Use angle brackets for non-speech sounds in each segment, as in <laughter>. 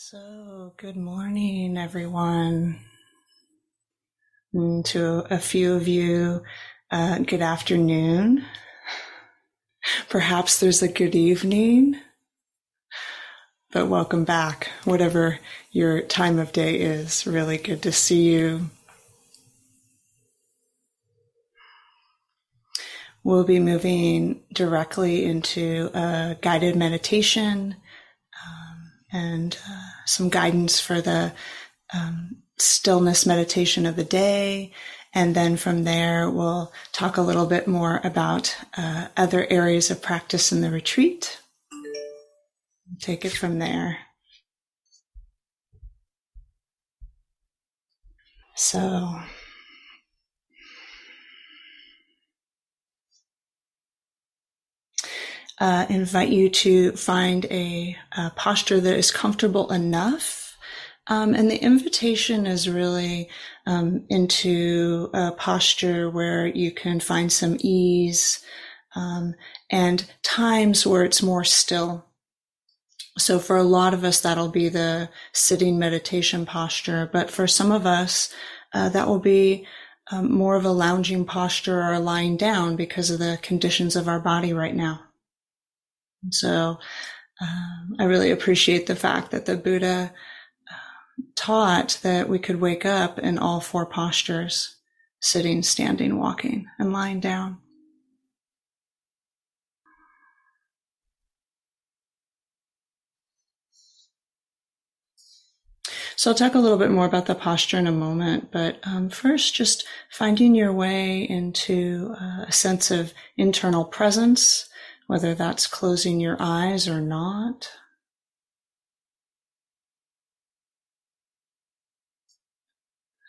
So, good morning, everyone. And to a few of you, uh, good afternoon. <laughs> Perhaps there's a good evening, but welcome back, whatever your time of day is. Really good to see you. We'll be moving directly into a guided meditation and uh, some guidance for the um, stillness meditation of the day. And then from there, we'll talk a little bit more about uh, other areas of practice in the retreat. Take it from there. So, uh, invite you to find a, a, posture that is comfortable enough. Um, and the invitation is really um, into a posture where you can find some ease um, and times where it's more still. So for a lot of us, that'll be the sitting meditation posture. But for some of us, uh, that will be um, more of a lounging posture or lying down because of the conditions of our body right now. So um, I really appreciate the fact that the Buddha uh, taught that we could wake up in all four postures sitting, standing, walking, and lying down. So I'll talk a little bit more about the posture in a moment, but um, first, just finding your way into uh, a sense of internal presence whether that's closing your eyes or not.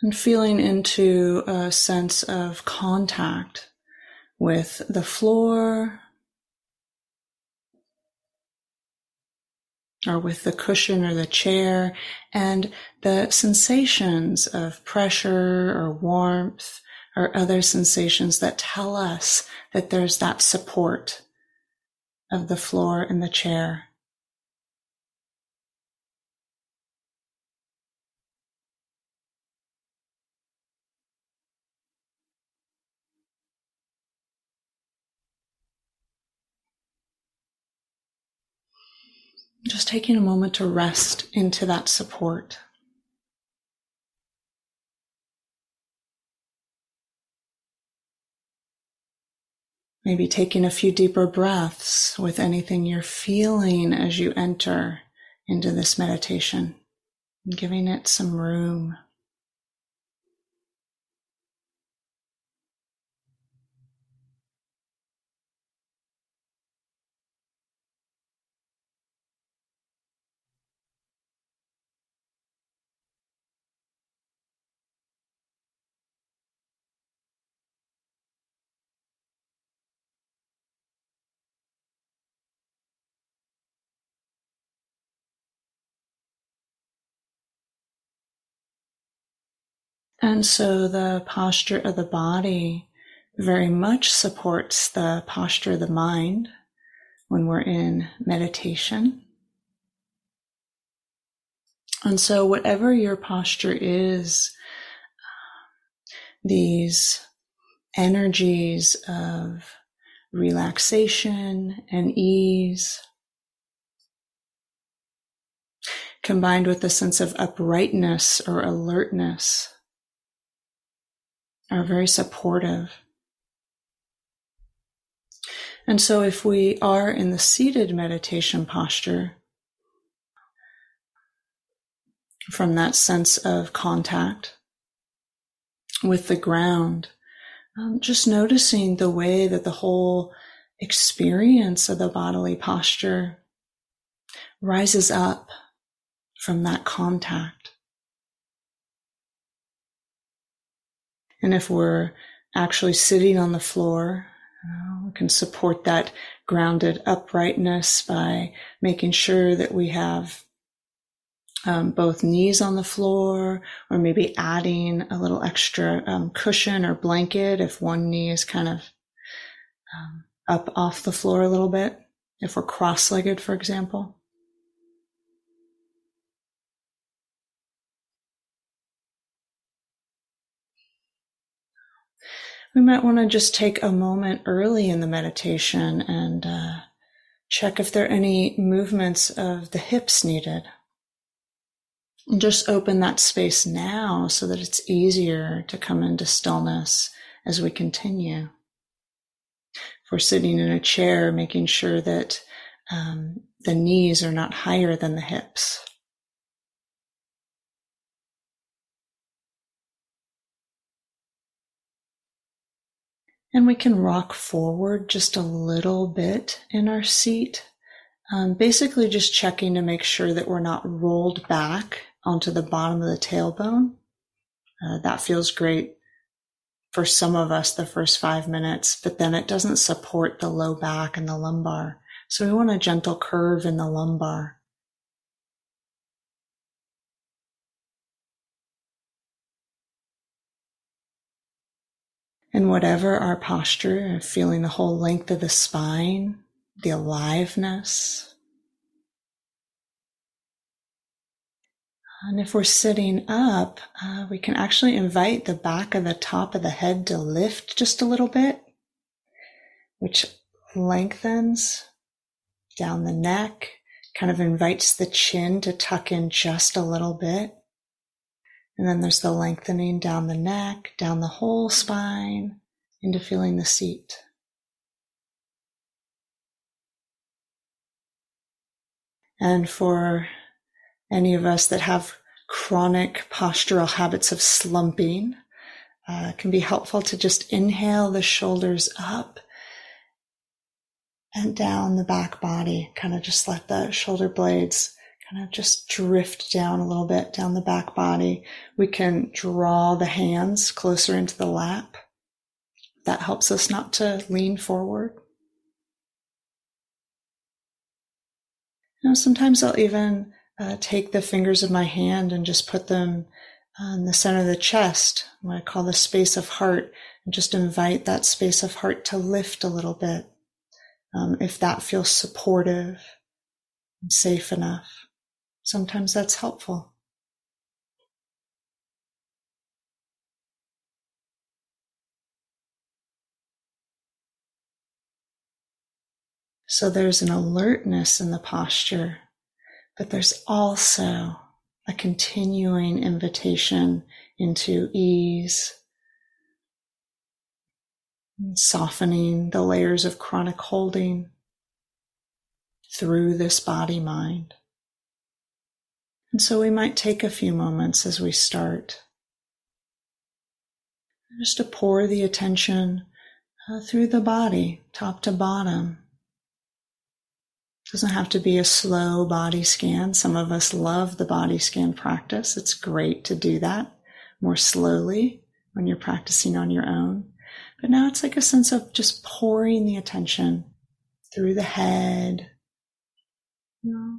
And feeling into a sense of contact with the floor or with the cushion or the chair and the sensations of pressure or warmth or other sensations that tell us that there's that support of the floor and the chair. Just taking a moment to rest into that support. Maybe taking a few deeper breaths with anything you're feeling as you enter into this meditation, and giving it some room. And so the posture of the body very much supports the posture of the mind when we're in meditation. And so, whatever your posture is, um, these energies of relaxation and ease, combined with a sense of uprightness or alertness, are very supportive. And so, if we are in the seated meditation posture, from that sense of contact with the ground, um, just noticing the way that the whole experience of the bodily posture rises up from that contact. And if we're actually sitting on the floor, uh, we can support that grounded uprightness by making sure that we have um, both knees on the floor, or maybe adding a little extra um, cushion or blanket if one knee is kind of um, up off the floor a little bit, if we're cross legged, for example. We might want to just take a moment early in the meditation and uh, check if there are any movements of the hips needed. And just open that space now so that it's easier to come into stillness as we continue. If we're sitting in a chair, making sure that um, the knees are not higher than the hips. And we can rock forward just a little bit in our seat. Um, basically, just checking to make sure that we're not rolled back onto the bottom of the tailbone. Uh, that feels great for some of us the first five minutes, but then it doesn't support the low back and the lumbar. So we want a gentle curve in the lumbar. And whatever our posture, feeling the whole length of the spine, the aliveness. And if we're sitting up, uh, we can actually invite the back of the top of the head to lift just a little bit, which lengthens down the neck, kind of invites the chin to tuck in just a little bit. And then there's the lengthening down the neck, down the whole spine, into feeling the seat. And for any of us that have chronic postural habits of slumping, uh, can be helpful to just inhale the shoulders up and down the back body. Kind of just let the shoulder blades kind of just drift down a little bit down the back body. We can draw the hands closer into the lap. That helps us not to lean forward. Know, sometimes I'll even uh, take the fingers of my hand and just put them in the center of the chest, what I call the space of heart, and just invite that space of heart to lift a little bit. Um, if that feels supportive and safe enough. Sometimes that's helpful. So there's an alertness in the posture, but there's also a continuing invitation into ease, softening the layers of chronic holding through this body mind. And so we might take a few moments as we start just to pour the attention uh, through the body, top to bottom. Doesn't have to be a slow body scan. Some of us love the body scan practice. It's great to do that more slowly when you're practicing on your own. But now it's like a sense of just pouring the attention through the head,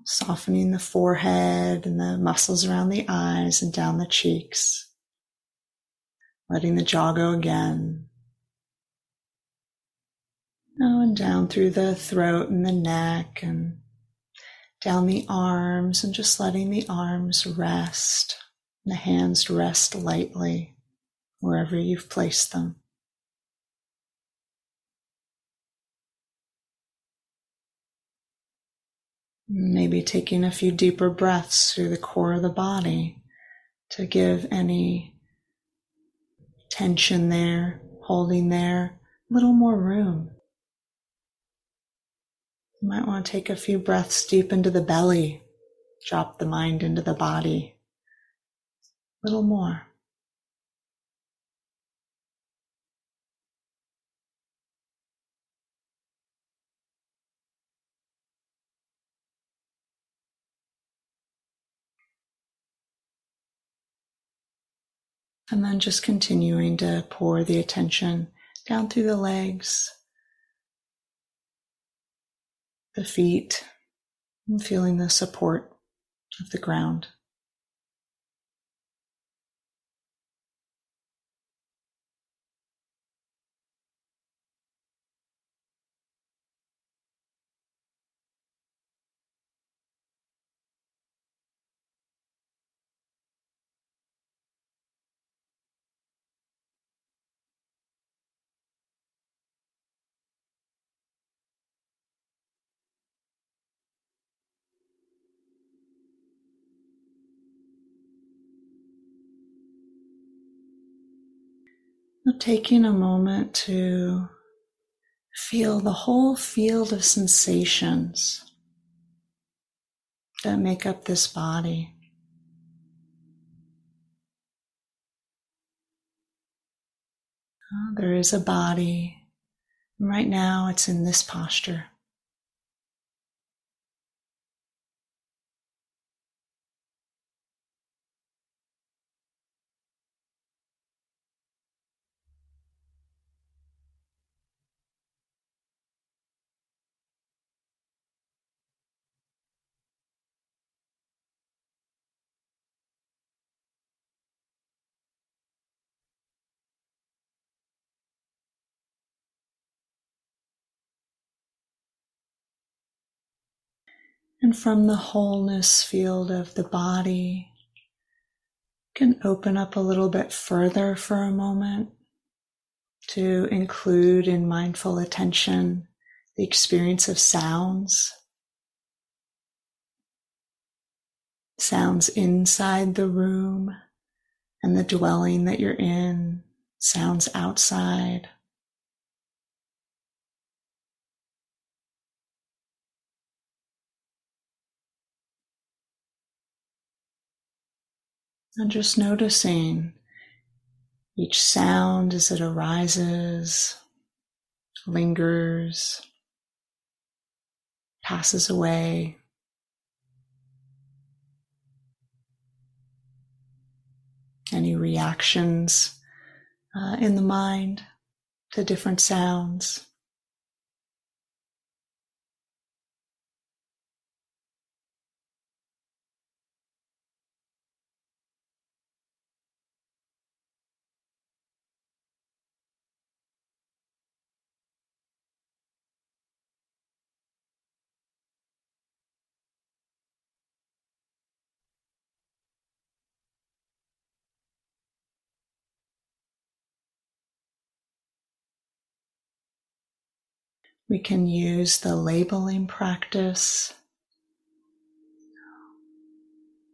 softening the forehead and the muscles around the eyes and down the cheeks. Letting the jaw go again. Oh, and down through the throat and the neck and down the arms and just letting the arms rest, the hands rest lightly wherever you've placed them. Maybe taking a few deeper breaths through the core of the body to give any tension there, holding there, a little more room. You might want to take a few breaths deep into the belly, drop the mind into the body. A little more. And then just continuing to pour the attention down through the legs, the feet, and feeling the support of the ground. Taking a moment to feel the whole field of sensations that make up this body. Oh, there is a body. Right now, it's in this posture. And from the wholeness field of the body, can open up a little bit further for a moment to include in mindful attention the experience of sounds. Sounds inside the room and the dwelling that you're in, sounds outside. And just noticing each sound as it arises, lingers, passes away. Any reactions uh, in the mind to different sounds. We can use the labeling practice.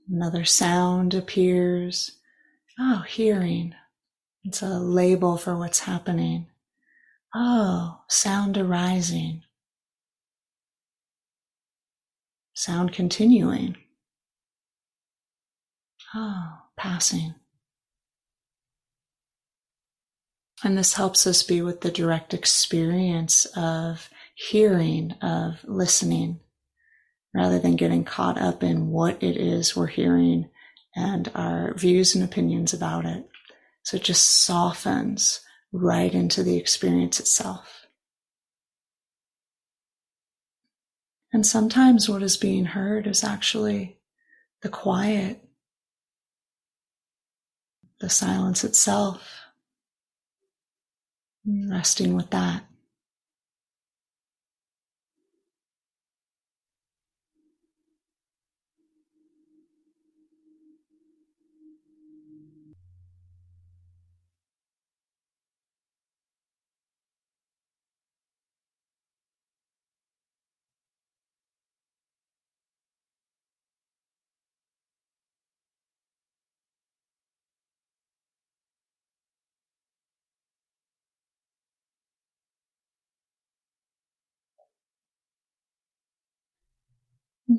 Another sound appears. Oh, hearing. It's a label for what's happening. Oh, sound arising. Sound continuing. Oh, passing. And this helps us be with the direct experience of hearing, of listening, rather than getting caught up in what it is we're hearing and our views and opinions about it. So it just softens right into the experience itself. And sometimes what is being heard is actually the quiet, the silence itself resting with that.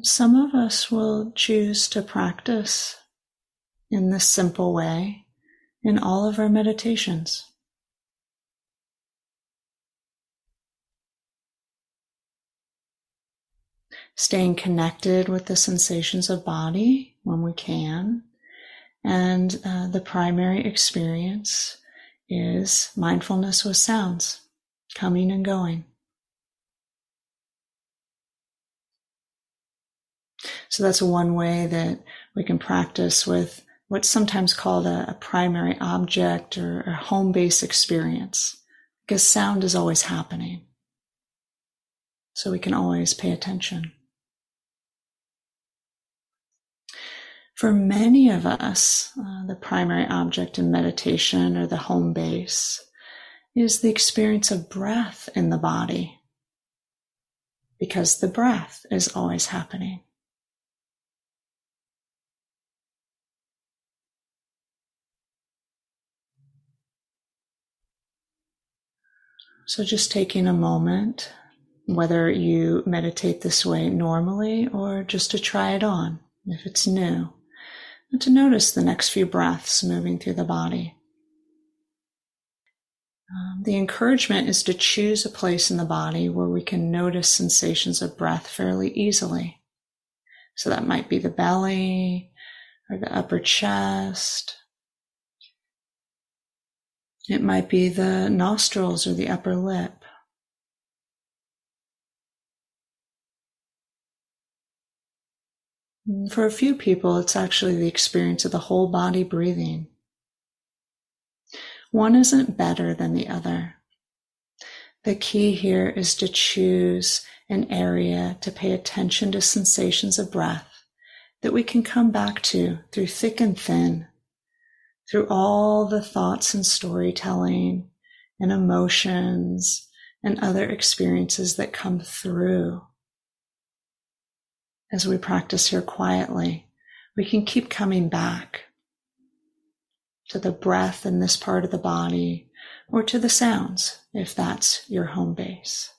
Some of us will choose to practice in this simple way in all of our meditations. Staying connected with the sensations of body when we can. And uh, the primary experience is mindfulness with sounds coming and going. So that's one way that we can practice with what's sometimes called a, a primary object or a home base experience, because sound is always happening. So we can always pay attention. For many of us, uh, the primary object in meditation or the home base is the experience of breath in the body because the breath is always happening. So just taking a moment, whether you meditate this way normally or just to try it on if it's new, and to notice the next few breaths moving through the body. Um, the encouragement is to choose a place in the body where we can notice sensations of breath fairly easily. So that might be the belly or the upper chest. It might be the nostrils or the upper lip. Mm, for a few people, it's actually the experience of the whole body breathing. One isn't better than the other. The key here is to choose an area to pay attention to sensations of breath that we can come back to through thick and thin, through all the thoughts and storytelling and emotions and other experiences that come through. As we practice here quietly, we can keep coming back to the breath in this part of the body or to the sounds if that's your home base.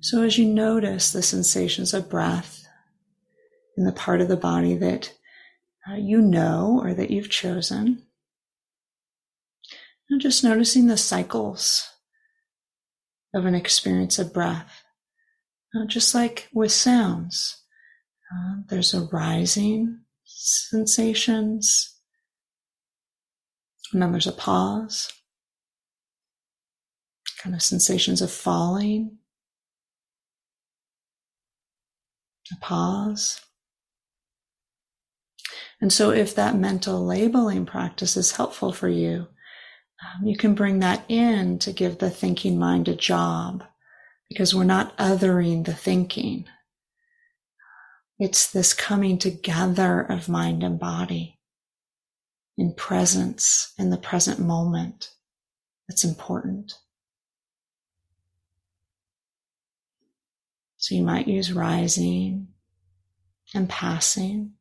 So, as you notice the sensations of breath in the part of the body that uh, you know or that you've chosen, and just noticing the cycles of an experience of breath, uh, just like with sounds. Uh, there's a rising sensations. And then there's a pause, kind of sensations of falling, a pause. And so, if that mental labeling practice is helpful for you, um, you can bring that in to give the thinking mind a job because we're not othering the thinking. It's this coming together of mind and body in presence in the present moment that's important. So you might use rising and passing.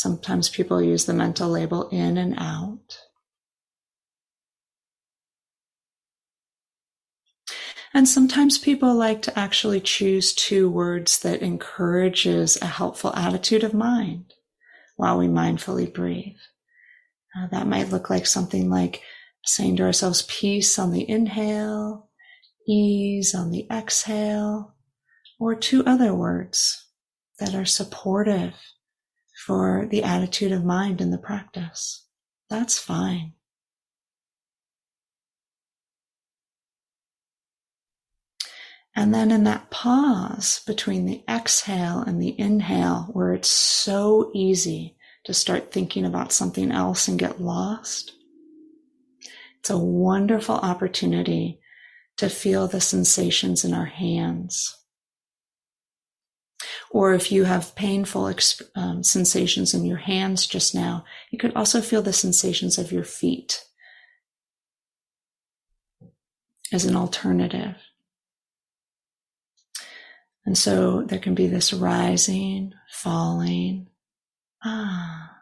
Sometimes people use the mental label in and out. And sometimes people like to actually choose two words that encourages a helpful attitude of mind while we mindfully breathe. Uh, that might look like something like saying to ourselves peace on the inhale, ease on the exhale, or two other words that are supportive for the attitude of mind in the practice. That's fine. And then in that pause between the exhale and the inhale, where it's so easy to start thinking about something else and get lost, it's a wonderful opportunity to feel the sensations in our hands. Or if you have painful um, sensations in your hands just now, you could also feel the sensations of your feet as an alternative. And so there can be this rising, falling, ah,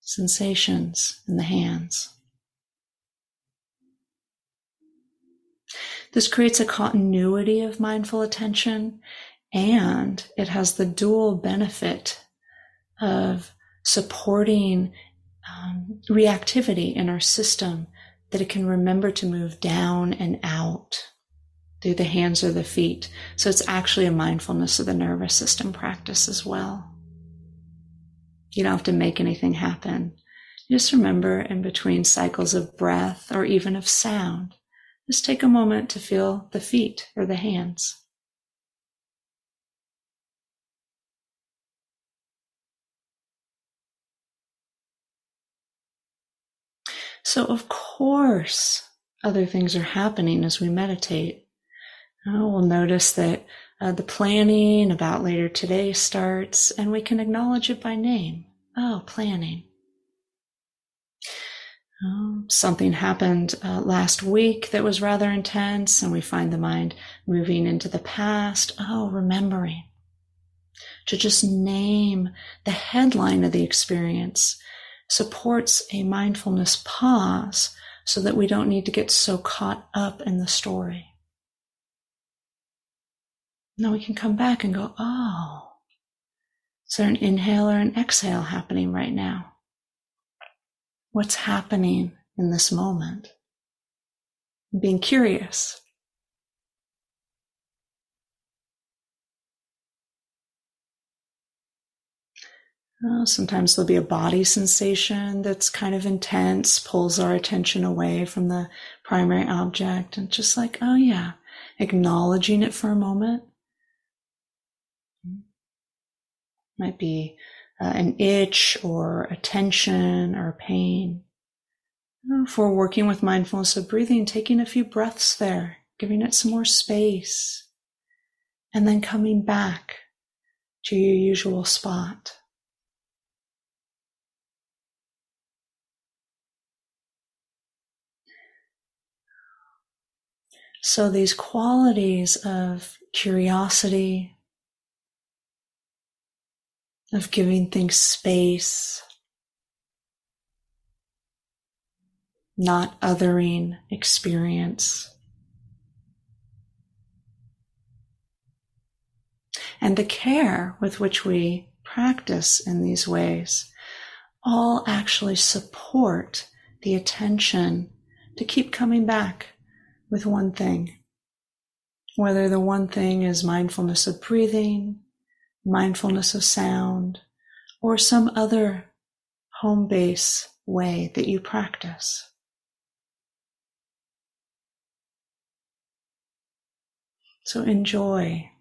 sensations in the hands. This creates a continuity of mindful attention and it has the dual benefit of supporting um, reactivity in our system that it can remember to move down and out through the hands or the feet. So it's actually a mindfulness of the nervous system practice as well. You don't have to make anything happen. Just remember in between cycles of breath or even of sound, just take a moment to feel the feet or the hands. So, of course, other things are happening as we meditate. Oh, we'll notice that uh, the planning about later today starts and we can acknowledge it by name. Oh, planning. Oh, something happened uh, last week that was rather intense, and we find the mind moving into the past. Oh, remembering. To just name the headline of the experience supports a mindfulness pause so that we don't need to get so caught up in the story. Now we can come back and go, oh, is there an inhale or an exhale happening right now? What's happening in this moment? Being curious. Uh, sometimes there'll be a body sensation that's kind of intense, pulls our attention away from the primary object, and just like, oh yeah, acknowledging it for a moment. Might be uh, an itch or a tension or pain. Uh, for working with mindfulness of breathing, taking a few breaths there, giving it some more space, and then coming back to your usual spot. So these qualities of curiosity, of giving things space, not othering experience. And the care with which we practice in these ways all actually support the attention to keep coming back with one thing. Whether the one thing is mindfulness of breathing, mindfulness of sound, or some other home base way that you practice. So enjoy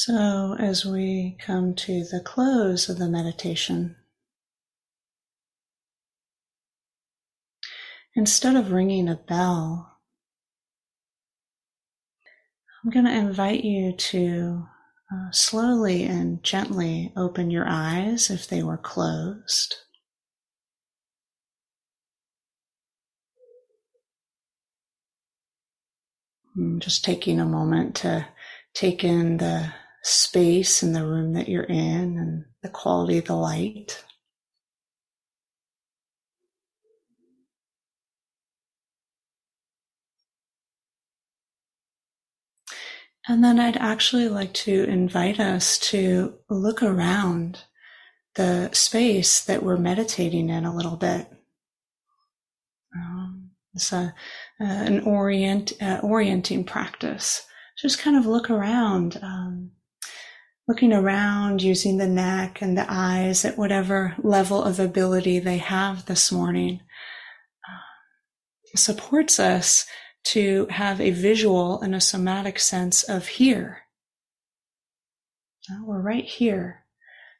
So, as we come to the close of the meditation, instead of ringing a bell, I'm going to invite you to uh, slowly and gently open your eyes if they were closed. Mm, just taking a moment to take in the space in the room that you're in and the quality of the light. And then I'd actually like to invite us to look around the space that we're meditating in a little bit. Um, it's a, uh, an orient, uh, orienting practice. Just kind of look around, um, looking around using the neck and the eyes at whatever level of ability they have this morning. Uh, supports us to have a visual and a somatic sense of here. we're right here.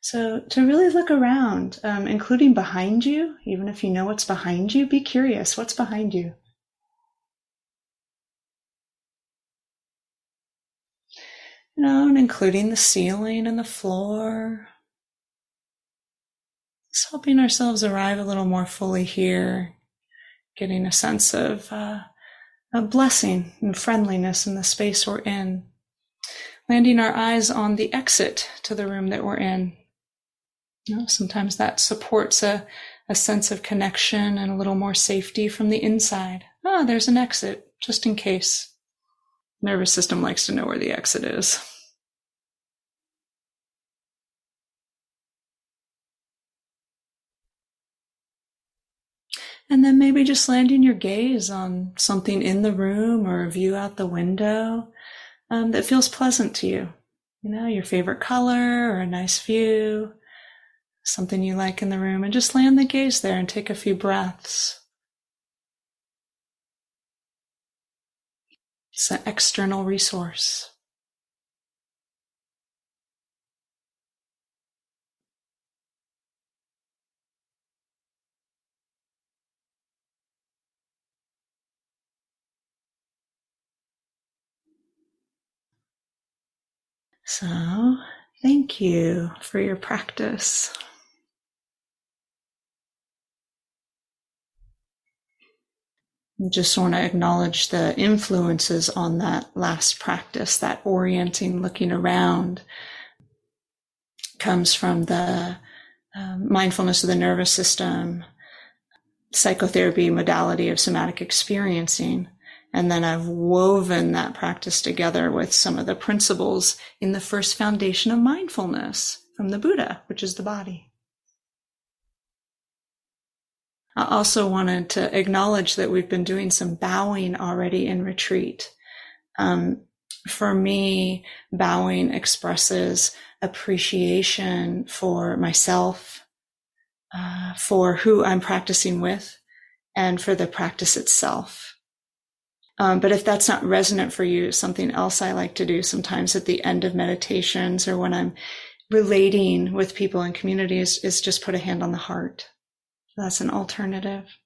So to really look around, um, including behind you, even if you know what's behind you, be curious. What's behind you? You know, and including the ceiling and the floor. Just helping ourselves arrive a little more fully here, getting a sense of uh, a blessing and friendliness in the space we're in. Landing our eyes on the exit to the room that we're in. You know, sometimes that supports a, a sense of connection and a little more safety from the inside. Ah, there's an exit, just in case. Nervous system likes to know where the exit is. And then maybe just landing your gaze on something in the room or a view out the window um, that feels pleasant to you. You know, your favorite color or a nice view, something you like in the room, and just land the gaze there and take a few breaths. It's an external resource. So, thank you for your practice. Just want to acknowledge the influences on that last practice, that orienting, looking around, comes from the um, mindfulness of the nervous system, psychotherapy modality of somatic experiencing. And then I've woven that practice together with some of the principles in the first foundation of mindfulness from the Buddha, which is the body. I also wanted to acknowledge that we've been doing some bowing already in retreat. Um, for me, bowing expresses appreciation for myself, uh, for who I'm practicing with, and for the practice itself. Um, but if that's not resonant for you, something else I like to do sometimes at the end of meditations or when I'm relating with people in communities is just put a hand on the heart. That's an alternative.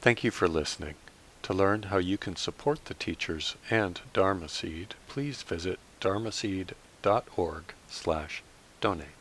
Thank you for listening. To learn how you can support the teachers and Dharma Seed, please visit dharmaseed.org slash donate.